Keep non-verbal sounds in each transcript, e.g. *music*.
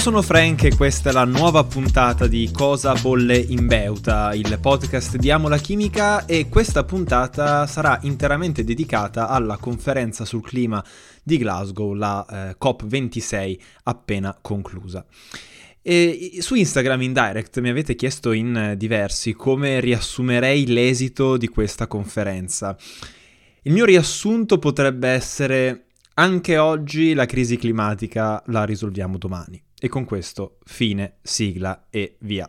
Io sono Frank e questa è la nuova puntata di Cosa bolle in Beuta, il podcast di Amo la Chimica e questa puntata sarà interamente dedicata alla conferenza sul clima di Glasgow, la eh, COP26 appena conclusa. E su Instagram in direct mi avete chiesto in diversi come riassumerei l'esito di questa conferenza. Il mio riassunto potrebbe essere anche oggi la crisi climatica la risolviamo domani. E con questo fine, sigla e via.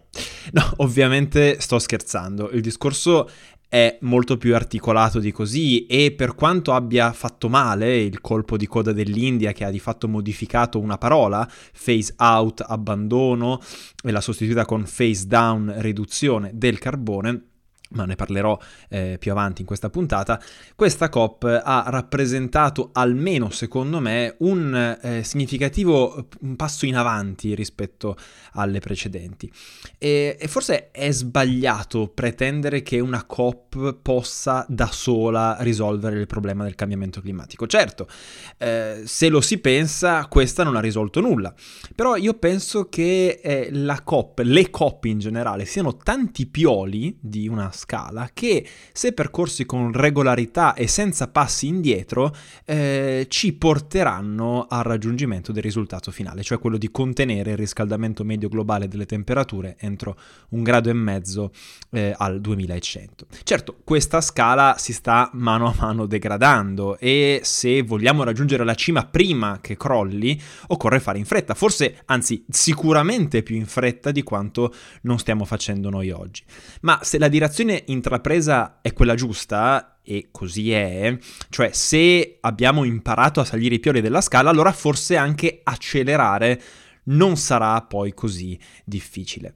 No, *laughs* ovviamente sto scherzando. Il discorso è molto più articolato di così e per quanto abbia fatto male il colpo di coda dell'India che ha di fatto modificato una parola, phase out, abbandono, e l'ha sostituita con phase down, riduzione del carbone, ma ne parlerò eh, più avanti in questa puntata, questa COP ha rappresentato almeno secondo me un eh, significativo un passo in avanti rispetto alle precedenti. E, e, forse è sbagliato pretendere che una COP possa da sola risolvere il problema del cambiamento climatico. Certo, eh, se lo si pensa, questa non ha risolto nulla, però io penso che eh, la COP, le COP in generale, siano tanti pioli di una scala che se percorsi con regolarità e senza passi indietro eh, ci porteranno al raggiungimento del risultato finale, cioè quello di contenere il riscaldamento medio globale delle temperature entro un grado e mezzo eh, al 2100. Certo, questa scala si sta mano a mano degradando e se vogliamo raggiungere la cima prima che crolli, occorre fare in fretta, forse anzi sicuramente più in fretta di quanto non stiamo facendo noi oggi. Ma se la direzione direzione intrapresa è quella giusta, e così è, cioè se abbiamo imparato a salire i pioli della scala, allora forse anche accelerare non sarà poi così difficile.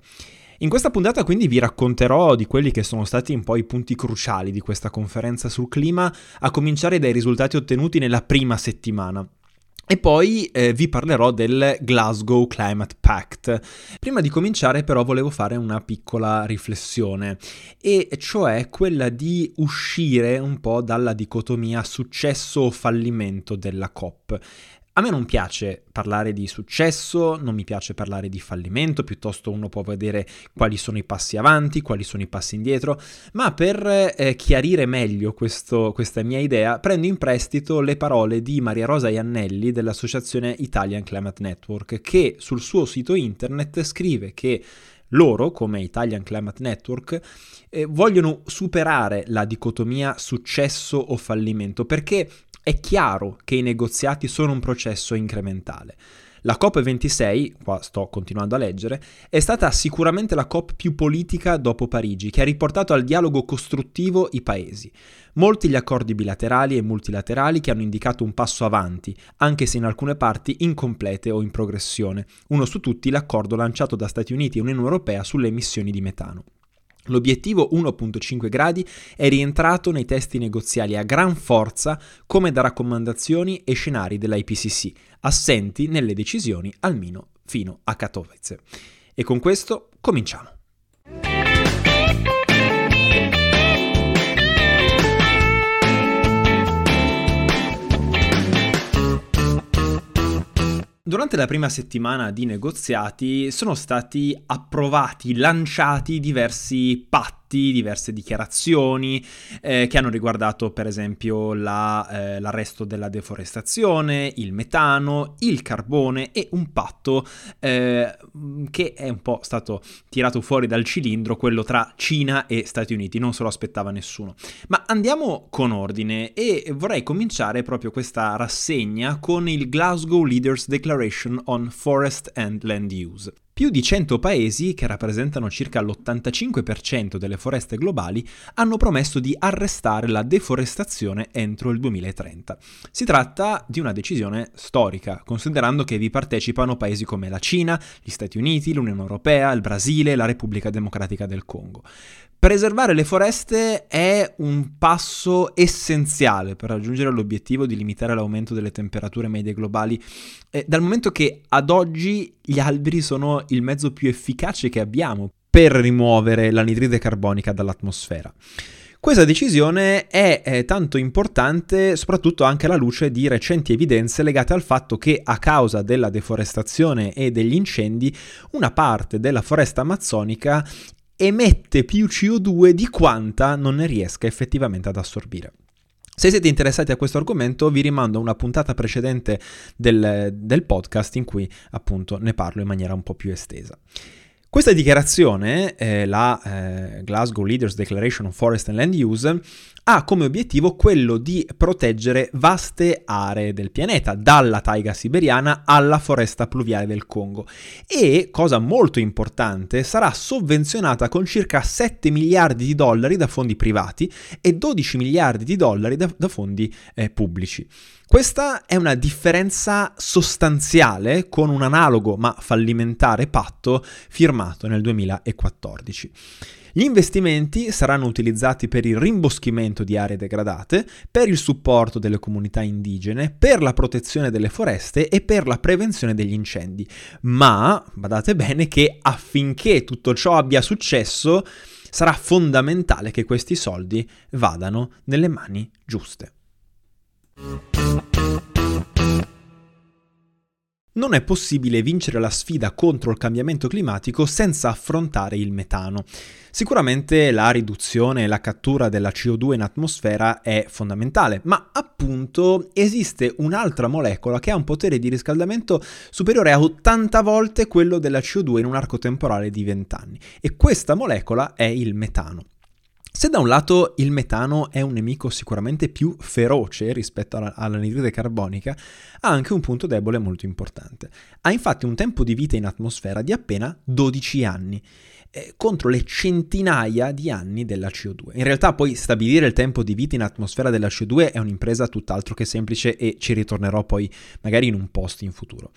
In questa puntata quindi vi racconterò di quelli che sono stati un po' i punti cruciali di questa conferenza sul clima, a cominciare dai risultati ottenuti nella prima settimana. E poi eh, vi parlerò del Glasgow Climate Pact. Prima di cominciare però volevo fare una piccola riflessione, e cioè quella di uscire un po' dalla dicotomia successo o fallimento della COP. A me non piace parlare di successo, non mi piace parlare di fallimento, piuttosto uno può vedere quali sono i passi avanti, quali sono i passi indietro, ma per eh, chiarire meglio questo, questa mia idea prendo in prestito le parole di Maria Rosa Iannelli dell'associazione Italian Climate Network che sul suo sito internet scrive che loro, come Italian Climate Network, eh, vogliono superare la dicotomia successo o fallimento perché è chiaro che i negoziati sono un processo incrementale. La COP26, qua sto continuando a leggere, è stata sicuramente la COP più politica dopo Parigi, che ha riportato al dialogo costruttivo i paesi. Molti gli accordi bilaterali e multilaterali che hanno indicato un passo avanti, anche se in alcune parti incomplete o in progressione. Uno su tutti l'accordo lanciato da Stati Uniti e Unione Europea sulle emissioni di metano. L'obiettivo 1.5 gradi è rientrato nei testi negoziali a gran forza come da raccomandazioni e scenari dell'IPCC, assenti nelle decisioni almeno fino a Katowice. E con questo cominciamo. Durante la prima settimana di negoziati sono stati approvati, lanciati diversi patti fatti, diverse dichiarazioni eh, che hanno riguardato per esempio la, eh, l'arresto della deforestazione, il metano, il carbone e un patto eh, che è un po' stato tirato fuori dal cilindro, quello tra Cina e Stati Uniti, non se lo aspettava nessuno. Ma andiamo con ordine e vorrei cominciare proprio questa rassegna con il Glasgow Leaders Declaration on Forest and Land Use. Più di 100 paesi, che rappresentano circa l'85% delle foreste globali, hanno promesso di arrestare la deforestazione entro il 2030. Si tratta di una decisione storica, considerando che vi partecipano paesi come la Cina, gli Stati Uniti, l'Unione Europea, il Brasile e la Repubblica Democratica del Congo. Preservare le foreste è un passo essenziale per raggiungere l'obiettivo di limitare l'aumento delle temperature medie globali, eh, dal momento che ad oggi gli alberi sono il mezzo più efficace che abbiamo per rimuovere l'anidride carbonica dall'atmosfera. Questa decisione è, è tanto importante soprattutto anche alla luce di recenti evidenze legate al fatto che a causa della deforestazione e degli incendi una parte della foresta amazzonica emette più CO2 di quanta non ne riesca effettivamente ad assorbire. Se siete interessati a questo argomento vi rimando a una puntata precedente del, del podcast in cui appunto ne parlo in maniera un po' più estesa. Questa dichiarazione, eh, la eh, Glasgow Leaders Declaration on Forest and Land Use, ha come obiettivo quello di proteggere vaste aree del pianeta, dalla taiga siberiana alla foresta pluviale del Congo. E, cosa molto importante, sarà sovvenzionata con circa 7 miliardi di dollari da fondi privati e 12 miliardi di dollari da, da fondi eh, pubblici. Questa è una differenza sostanziale con un analogo ma fallimentare patto firmato nel 2014. Gli investimenti saranno utilizzati per il rimboschimento di aree degradate, per il supporto delle comunità indigene, per la protezione delle foreste e per la prevenzione degli incendi. Ma, badate bene che affinché tutto ciò abbia successo, sarà fondamentale che questi soldi vadano nelle mani giuste. Non è possibile vincere la sfida contro il cambiamento climatico senza affrontare il metano. Sicuramente la riduzione e la cattura della CO2 in atmosfera è fondamentale, ma appunto esiste un'altra molecola che ha un potere di riscaldamento superiore a 80 volte quello della CO2 in un arco temporale di 20 anni e questa molecola è il metano. Se da un lato il metano è un nemico sicuramente più feroce rispetto all'anidride carbonica, ha anche un punto debole molto importante. Ha infatti un tempo di vita in atmosfera di appena 12 anni eh, contro le centinaia di anni della CO2. In realtà poi stabilire il tempo di vita in atmosfera della CO2 è un'impresa tutt'altro che semplice e ci ritornerò poi magari in un post in futuro.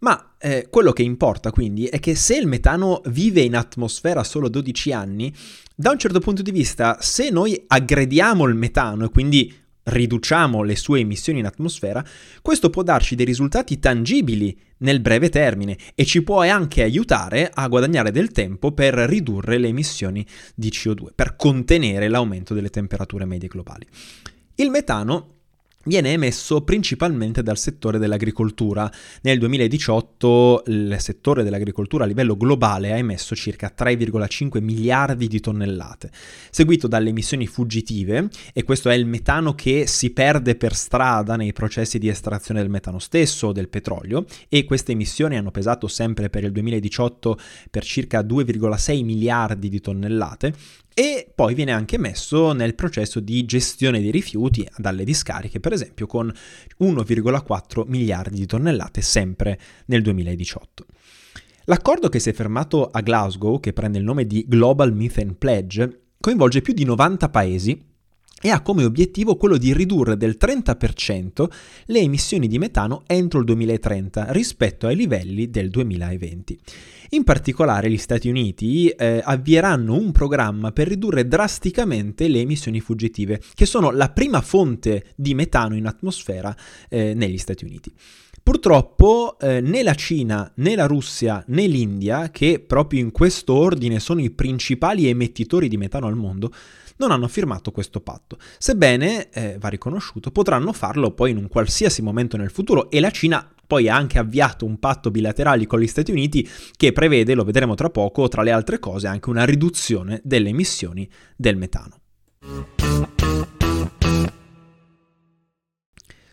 Ma eh, quello che importa quindi è che se il metano vive in atmosfera solo 12 anni, da un certo punto di vista, se noi aggrediamo il metano e quindi riduciamo le sue emissioni in atmosfera, questo può darci dei risultati tangibili nel breve termine e ci può anche aiutare a guadagnare del tempo per ridurre le emissioni di CO2, per contenere l'aumento delle temperature medie globali. Il metano viene emesso principalmente dal settore dell'agricoltura. Nel 2018 il settore dell'agricoltura a livello globale ha emesso circa 3,5 miliardi di tonnellate, seguito dalle emissioni fuggitive, e questo è il metano che si perde per strada nei processi di estrazione del metano stesso o del petrolio, e queste emissioni hanno pesato sempre per il 2018 per circa 2,6 miliardi di tonnellate, e poi viene anche messo nel processo di gestione dei rifiuti dalle discariche, per esempio con 1,4 miliardi di tonnellate sempre nel 2018. L'accordo che si è fermato a Glasgow, che prende il nome di Global Methane Pledge, coinvolge più di 90 paesi e ha come obiettivo quello di ridurre del 30% le emissioni di metano entro il 2030 rispetto ai livelli del 2020. In particolare gli Stati Uniti eh, avvieranno un programma per ridurre drasticamente le emissioni fuggitive, che sono la prima fonte di metano in atmosfera eh, negli Stati Uniti. Purtroppo eh, né la Cina, né la Russia, né l'India, che proprio in questo ordine sono i principali emettitori di metano al mondo, non hanno firmato questo patto. Sebbene, eh, va riconosciuto, potranno farlo poi in un qualsiasi momento nel futuro e la Cina poi ha anche avviato un patto bilaterale con gli Stati Uniti che prevede, lo vedremo tra poco, tra le altre cose anche una riduzione delle emissioni del metano.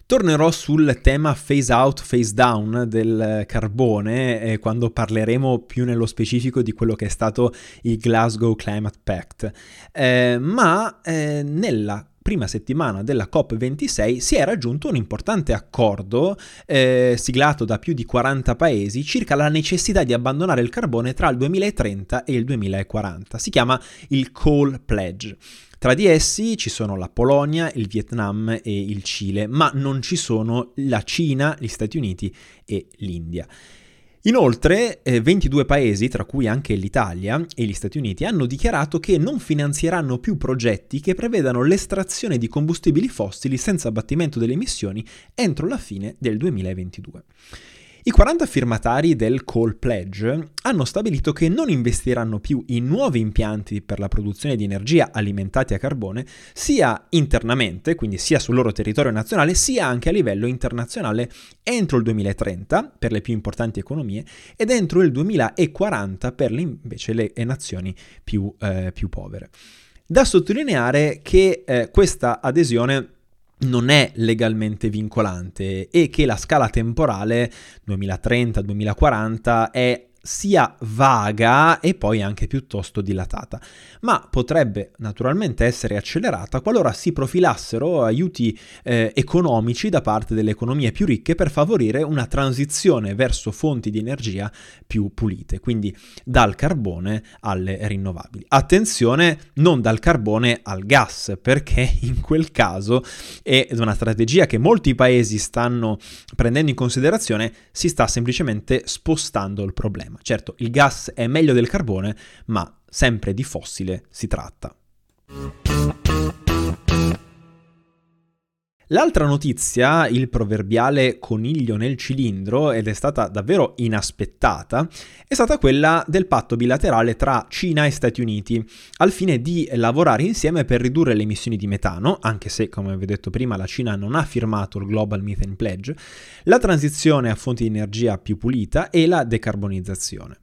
Tornerò sul tema phase out, phase down del carbone eh, quando parleremo più nello specifico di quello che è stato il Glasgow Climate Pact, eh, ma eh, nella prima settimana della COP26 si è raggiunto un importante accordo eh, siglato da più di 40 paesi circa la necessità di abbandonare il carbone tra il 2030 e il 2040. Si chiama il Coal Pledge. Tra di essi ci sono la Polonia, il Vietnam e il Cile, ma non ci sono la Cina, gli Stati Uniti e l'India. Inoltre, eh, 22 paesi, tra cui anche l'Italia e gli Stati Uniti, hanno dichiarato che non finanzieranno più progetti che prevedano l'estrazione di combustibili fossili senza abbattimento delle emissioni entro la fine del 2022. I 40 firmatari del Coal Pledge hanno stabilito che non investiranno più in nuovi impianti per la produzione di energia alimentati a carbone, sia internamente, quindi sia sul loro territorio nazionale, sia anche a livello internazionale entro il 2030 per le più importanti economie ed entro il 2040 per le, invece le nazioni più, eh, più povere. Da sottolineare che eh, questa adesione non è legalmente vincolante e che la scala temporale 2030-2040 è sia vaga e poi anche piuttosto dilatata, ma potrebbe naturalmente essere accelerata qualora si profilassero aiuti eh, economici da parte delle economie più ricche per favorire una transizione verso fonti di energia più pulite, quindi dal carbone alle rinnovabili. Attenzione, non dal carbone al gas, perché *laughs* in quel caso è una strategia che molti paesi stanno prendendo in considerazione, si sta semplicemente spostando il problema problema. Certo, il gas è meglio del carbone, ma sempre di fossile si tratta. L'altra notizia, il proverbiale coniglio nel cilindro, ed è stata davvero inaspettata, è stata quella del patto bilaterale tra Cina e Stati Uniti, al fine di lavorare insieme per ridurre le emissioni di metano, anche se, come vi ho detto prima, la Cina non ha firmato il Global Methane Pledge, la transizione a fonti di energia più pulita e la decarbonizzazione.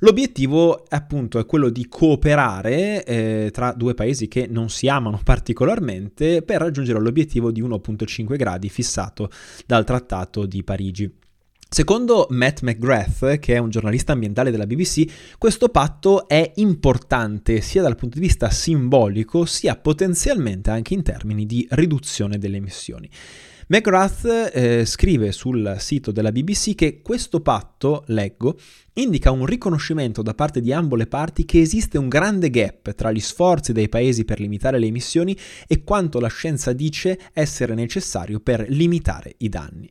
L'obiettivo appunto è quello di cooperare eh, tra due paesi che non si amano particolarmente per raggiungere l'obiettivo di 1.5 gradi fissato dal Trattato di Parigi. Secondo Matt McGrath, che è un giornalista ambientale della BBC, questo patto è importante sia dal punto di vista simbolico sia potenzialmente anche in termini di riduzione delle emissioni. McGrath eh, scrive sul sito della BBC che questo patto, leggo, indica un riconoscimento da parte di ambo le parti che esiste un grande gap tra gli sforzi dei paesi per limitare le emissioni e quanto la scienza dice essere necessario per limitare i danni.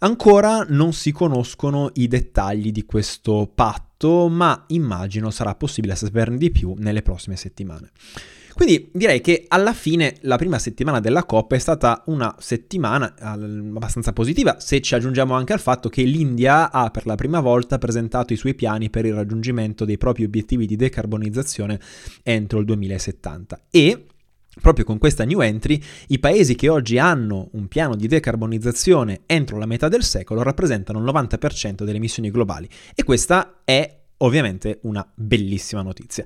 Ancora non si conoscono i dettagli di questo patto, ma immagino sarà possibile saperne di più nelle prossime settimane. Quindi direi che alla fine la prima settimana della Coppa è stata una settimana abbastanza positiva, se ci aggiungiamo anche al fatto che l'India ha per la prima volta presentato i suoi piani per il raggiungimento dei propri obiettivi di decarbonizzazione entro il 2070 e Proprio con questa new entry, i paesi che oggi hanno un piano di decarbonizzazione entro la metà del secolo rappresentano il 90% delle emissioni globali e questa è ovviamente una bellissima notizia.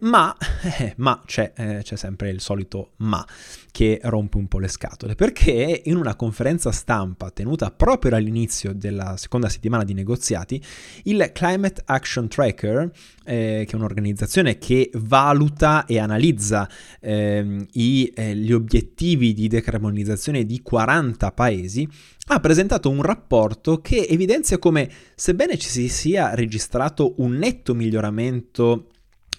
Ma, *laughs* eh, ma c'è, eh, c'è, sempre il solito ma che rompe un po' le scatole, perché in una conferenza stampa tenuta proprio all'inizio della seconda settimana di negoziati, il Climate Action Tracker, eh, che è un'organizzazione che valuta e analizza ehm, i, eh, gli obiettivi di decarbonizzazione di 40 paesi, ha presentato un rapporto che evidenzia come, sebbene ci si sia registrato un netto miglioramento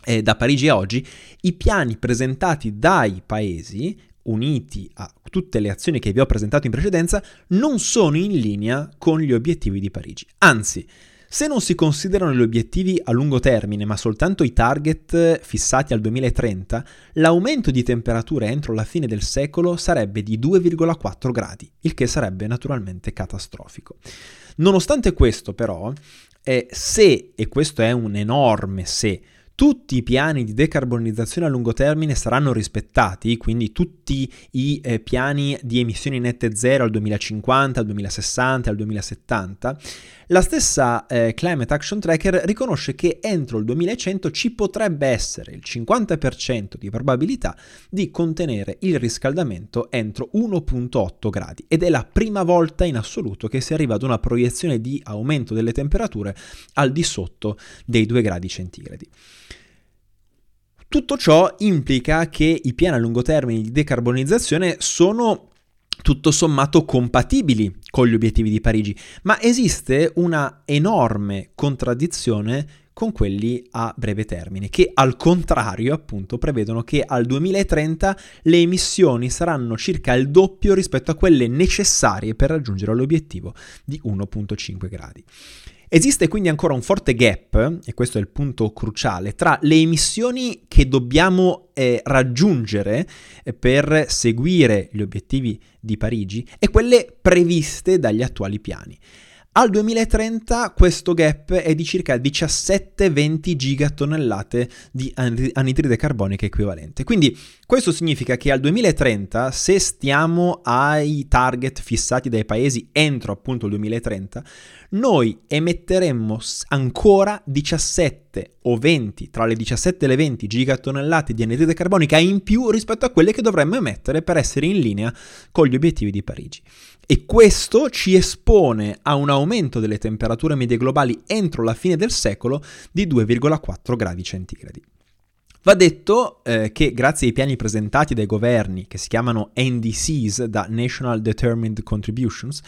eh, da Parigi a oggi, i piani presentati dai paesi uniti a tutte le azioni che vi ho presentato in precedenza non sono in linea con gli obiettivi di Parigi. Anzi, se non si considerano gli obiettivi a lungo termine, ma soltanto i target fissati al 2030, l'aumento di temperatura entro la fine del secolo sarebbe di 2,4 gradi, il che sarebbe naturalmente catastrofico. Nonostante questo, però, eh, se, e questo è un enorme se, tutti i piani di decarbonizzazione a lungo termine saranno rispettati, quindi tutti i eh, piani di emissioni nette zero al 2050, al 2060, al 2070, la stessa eh, Climate Action Tracker riconosce che entro il 2100 ci potrebbe essere il 50% di probabilità di contenere il riscaldamento entro 1.8 gradi ed è la prima volta in assoluto che si arriva ad una proiezione di aumento delle temperature al di sotto dei 2 gradi centigradi. Tutto ciò implica che i piani a lungo termine di decarbonizzazione sono tutto sommato compatibili con gli obiettivi di Parigi, ma esiste una enorme contraddizione con quelli a breve termine, che al contrario appunto prevedono che al 2030 le emissioni saranno circa il doppio rispetto a quelle necessarie per raggiungere l'obiettivo di 1.5 gradi. Esiste quindi ancora un forte gap, e questo è il punto cruciale, tra le emissioni che dobbiamo eh, raggiungere eh, per seguire gli obiettivi di Parigi e quelle previste dagli attuali piani. Al 2030 questo gap è di circa 17-20 gigatonnellate di anidride carbonica equivalente. Quindi questo significa che al 2030, se stiamo ai target fissati dai paesi entro appunto il 2030, noi emetteremmo ancora 17 o 20, tra le 17 e le 20 gigatonnellate di anidride carbonica in più rispetto a quelle che dovremmo emettere per essere in linea con gli obiettivi di Parigi. E questo ci espone a un aumento delle temperature medie globali entro la fine del secolo di 2,4 gradi centigradi. Va detto eh, che grazie ai piani presentati dai governi, che si chiamano NDCs, da National Determined Contributions,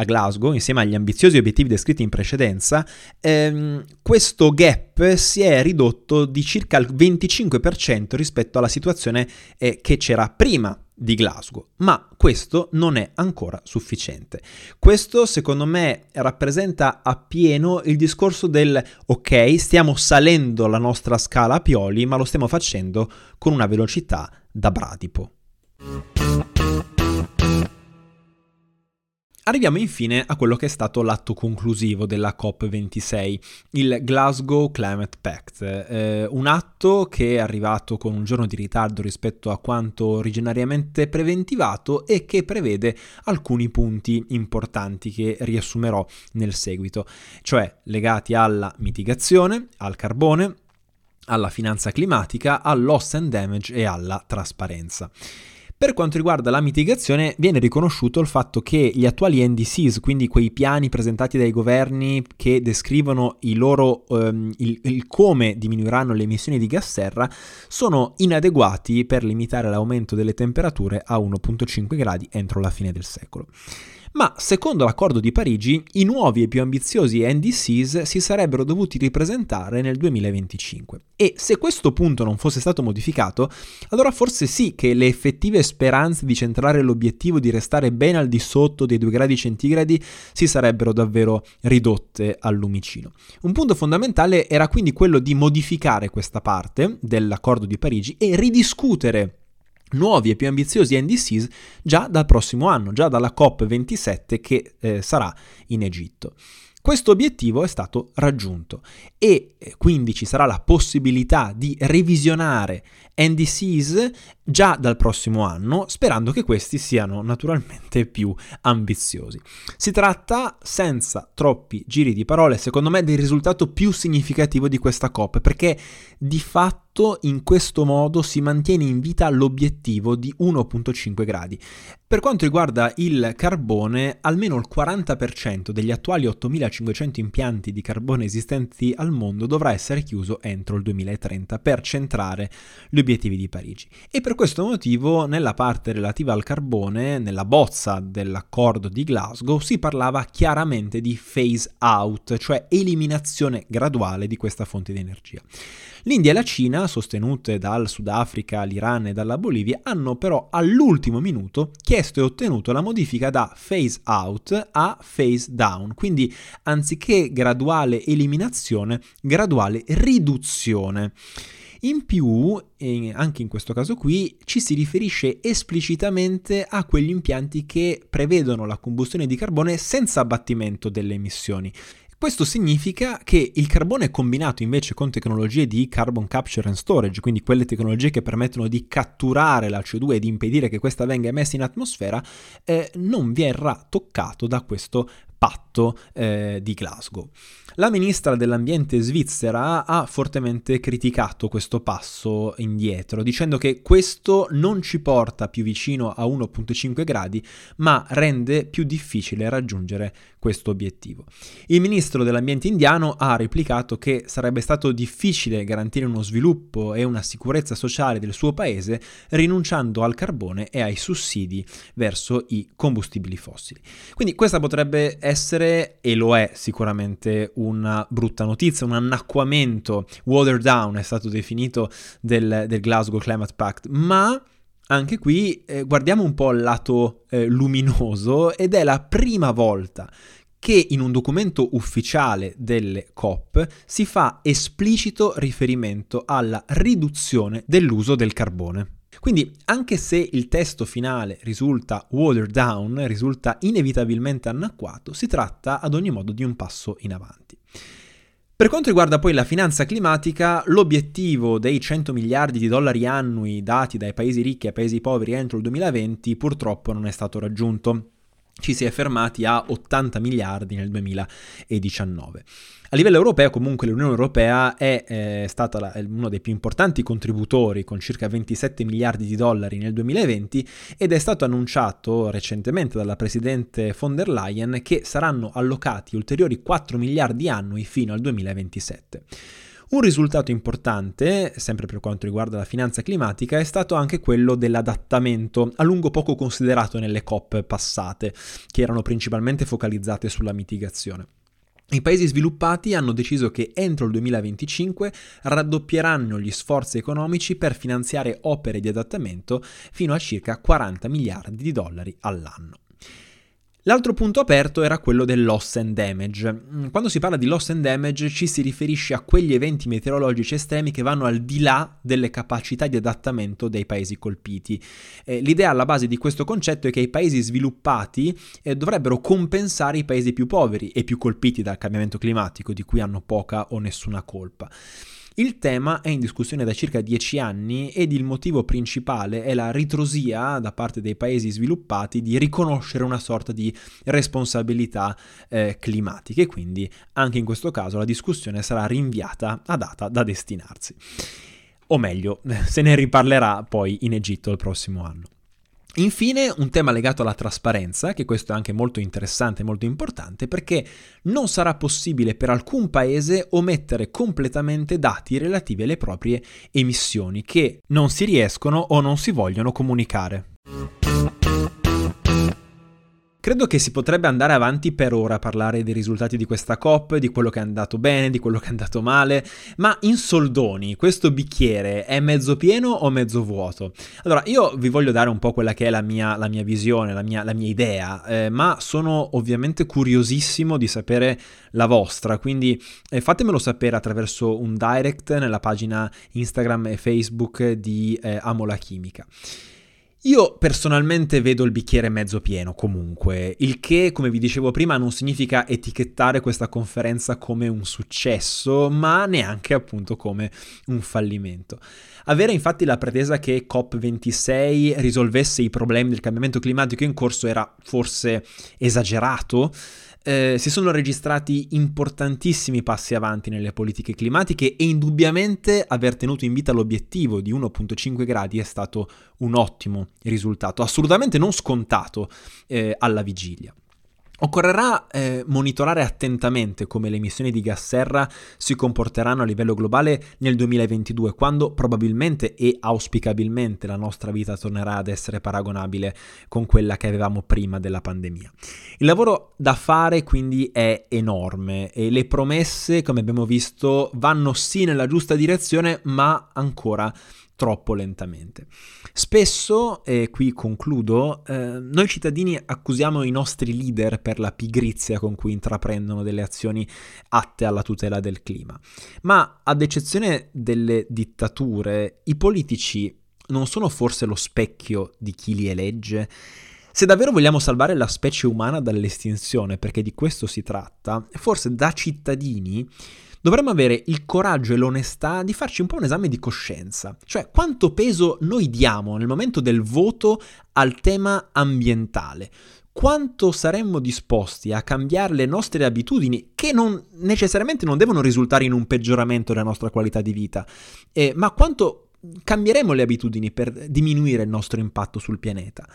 a Glasgow, insieme agli ambiziosi obiettivi descritti in precedenza, ehm, questo gap si è ridotto di circa il 25% rispetto alla situazione eh, che c'era prima di Glasgow, ma questo non è ancora sufficiente. Questo secondo me rappresenta appieno il discorso del ok, stiamo salendo la nostra scala a pioli, ma lo stiamo facendo con una velocità da bradipo. Arriviamo infine a quello che è stato l'atto conclusivo della COP26, il Glasgow Climate Pact, eh, un atto che è arrivato con un giorno di ritardo rispetto a quanto originariamente preventivato e che prevede alcuni punti importanti che riassumerò nel seguito, cioè legati alla mitigazione, al carbone, alla finanza climatica, al loss and damage e alla trasparenza. Per quanto riguarda la mitigazione, viene riconosciuto il fatto che gli attuali NDCs, quindi quei piani presentati dai governi che descrivono loro, um, il, il come diminuiranno le emissioni di gas serra, sono inadeguati per limitare l'aumento delle temperature a 1,5 gradi entro la fine del secolo ma secondo l'accordo di Parigi i nuovi e più ambiziosi NDCs si sarebbero dovuti ripresentare nel 2025. E se questo punto non fosse stato modificato, allora forse sì che le effettive speranze di centrare l'obiettivo di restare ben al di sotto dei 2 gradi centigradi si sarebbero davvero ridotte al lumicino. Un punto fondamentale era quindi quello di modificare questa parte dell'accordo di Parigi e ridiscutere nuovi e più ambiziosi NDCs già dal prossimo anno, già dalla COP27 che eh, sarà in Egitto. Questo obiettivo è stato raggiunto e eh, quindi ci sarà la possibilità di revisionare NDCs già dal prossimo anno, sperando che questi siano naturalmente *laughs* più ambiziosi. Si tratta, senza troppi giri di parole, secondo me, del risultato più significativo di questa COP, perché di fatto in questo modo si mantiene in vita l'obiettivo di 1.5 gradi. Per quanto riguarda il carbone, almeno il 40% degli attuali 8500 impianti di carbone esistenti al mondo dovrà essere chiuso entro il 2030 per centrare gli obiettivi di Parigi. E per questo motivo, nella parte relativa al carbone, nella bozza dell'accordo di Glasgow, si parlava chiaramente di phase out, cioè eliminazione graduale di questa fonte di energia. L'India e la Cina, sostenute dal Sudafrica, l'Iran e dalla Bolivia, hanno però all'ultimo minuto chiesto e ottenuto la modifica da phase out a phase down, quindi anziché graduale eliminazione, graduale riduzione. In più, anche in questo caso qui, ci si riferisce esplicitamente a quegli impianti che prevedono la combustione di carbone senza abbattimento delle emissioni. Questo significa che il carbone combinato invece con tecnologie di carbon capture and storage, quindi quelle tecnologie che permettono di catturare la CO2 e di impedire che questa venga emessa in atmosfera, eh, non verrà toccato da questo patto eh, di Glasgow. La ministra dell'ambiente svizzera ha fortemente criticato questo passo indietro, dicendo che questo non ci porta più vicino a 1.5 gradi, ma rende più difficile raggiungere questo obiettivo. Il ministro dell'ambiente indiano ha replicato che sarebbe stato difficile garantire uno sviluppo e una sicurezza sociale del suo paese rinunciando al carbone e ai sussidi verso i combustibili fossili. Quindi questa potrebbe essere, e lo è sicuramente, una brutta notizia, un annacquamento, water down è stato definito del, del Glasgow Climate Pact, ma anche qui eh, guardiamo un po' il lato eh, luminoso ed è la prima volta che in un documento ufficiale delle COP si fa esplicito riferimento alla riduzione dell'uso del carbone. Quindi, anche se il testo finale risulta watered down, risulta inevitabilmente anacquato, si tratta ad ogni modo di un passo in avanti. Per quanto riguarda poi la finanza climatica, l'obiettivo dei 100 miliardi di dollari annui dati dai paesi ricchi ai paesi poveri entro il 2020 purtroppo non è stato raggiunto ci si è fermati a 80 miliardi nel 2019. A livello europeo comunque l'Unione Europea è eh, stata la, uno dei più importanti contributori con circa 27 miliardi di dollari nel 2020 ed è stato annunciato recentemente dalla Presidente von der Leyen che saranno allocati ulteriori 4 miliardi annui fino al 2027. Un risultato importante, sempre per quanto riguarda la finanza climatica, è stato anche quello dell'adattamento, a lungo poco considerato nelle COP passate, che erano principalmente focalizzate sulla mitigazione. I paesi sviluppati hanno deciso che entro il 2025 raddoppieranno gli sforzi economici per finanziare opere di adattamento fino a circa 40 miliardi di dollari all'anno. L'altro punto aperto era quello del loss and damage. Mm, quando si parla di loss and damage ci si riferisce a quegli eventi meteorologici estremi che vanno al di là delle capacità di adattamento dei paesi colpiti. Eh, l'idea alla base di questo concetto è che i paesi sviluppati eh, dovrebbero compensare i paesi più poveri e più colpiti dal cambiamento climatico, di cui hanno poca o nessuna colpa. Il tema è in discussione da circa dieci anni ed il motivo principale è la ritrosia da parte dei paesi sviluppati di riconoscere una sorta di responsabilità eh, climatica e quindi anche in questo caso la discussione sarà rinviata a data da destinarsi. O meglio, *laughs* se ne riparlerà poi in Egitto il prossimo anno. Infine un tema legato alla trasparenza, che questo è anche molto interessante e molto importante, perché non sarà possibile per alcun paese omettere completamente dati relativi alle proprie emissioni che non si riescono o non si vogliono comunicare. Credo che si potrebbe andare avanti per ora a parlare dei risultati di questa COP, di quello che è andato bene, di quello che è andato male, ma in soldoni questo bicchiere è mezzo pieno o mezzo vuoto? Allora, io vi voglio dare un po' quella che è la mia, la mia visione, la mia, la mia idea, eh, ma sono ovviamente curiosissimo di sapere la vostra, quindi eh, fatemelo sapere attraverso un direct nella pagina Instagram e Facebook di eh, Amo la Chimica. Io personalmente vedo il bicchiere mezzo pieno comunque, il che, come vi dicevo prima, non significa etichettare questa conferenza come un successo, ma neanche appunto come un fallimento. Avere infatti la pretesa che COP26 risolvesse i problemi del cambiamento climatico in corso era forse esagerato, eh, si sono registrati importantissimi passi avanti nelle politiche climatiche e indubbiamente aver tenuto in vita l'obiettivo di 1.5 gradi è stato un ottimo risultato, assolutamente non scontato eh, alla vigilia. Occorrerà eh, monitorare attentamente come le emissioni di gas serra si comporteranno a livello globale nel 2022, quando probabilmente e auspicabilmente la nostra vita tornerà ad essere paragonabile con quella che avevamo prima della pandemia. Il lavoro da fare quindi è enorme e le promesse, come abbiamo visto, vanno sì nella giusta direzione, ma ancora troppo lentamente. Spesso, e qui concludo, eh, noi cittadini accusiamo i nostri leader per la pigrizia con cui intraprendono delle azioni atte alla tutela del clima, ma ad eccezione delle dittature, i politici non sono forse lo specchio di chi li elegge? Se davvero vogliamo salvare la specie umana dall'estinzione, perché di questo si tratta, forse da cittadini dovremmo avere il coraggio e l'onestà di farci un po' un esame di coscienza, cioè quanto peso noi diamo nel momento del voto al tema ambientale. Quanto saremmo disposti a cambiare le nostre abitudini, che non necessariamente non devono risultare in un peggioramento della nostra qualità di vita, eh, ma quanto cambieremo le abitudini per diminuire il nostro impatto sul pianeta.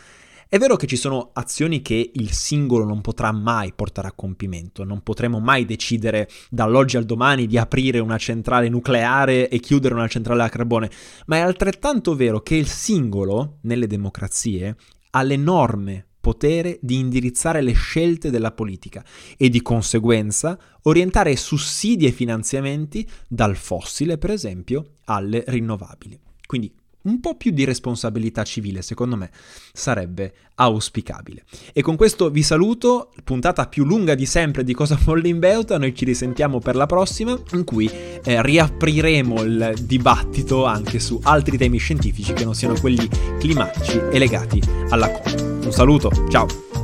È vero che ci sono azioni che il singolo non potrà mai portare a compimento, non potremo mai decidere dall'oggi al domani di aprire una centrale nucleare e chiudere una centrale a carbone, ma è altrettanto vero che il singolo, nelle democrazie, ha l'enorme potere di indirizzare le scelte della politica e di conseguenza orientare sussidi e finanziamenti dal fossile, per esempio, alle rinnovabili. Quindi un po' più di responsabilità civile, secondo me, sarebbe auspicabile. E con questo vi saluto, puntata più lunga di sempre di Cosa Folle in Beuta, noi ci risentiamo per la prossima, in cui eh, riapriremo il dibattito anche su altri temi scientifici che non siano quelli climatici e legati alla COP. Un saluto, ciao!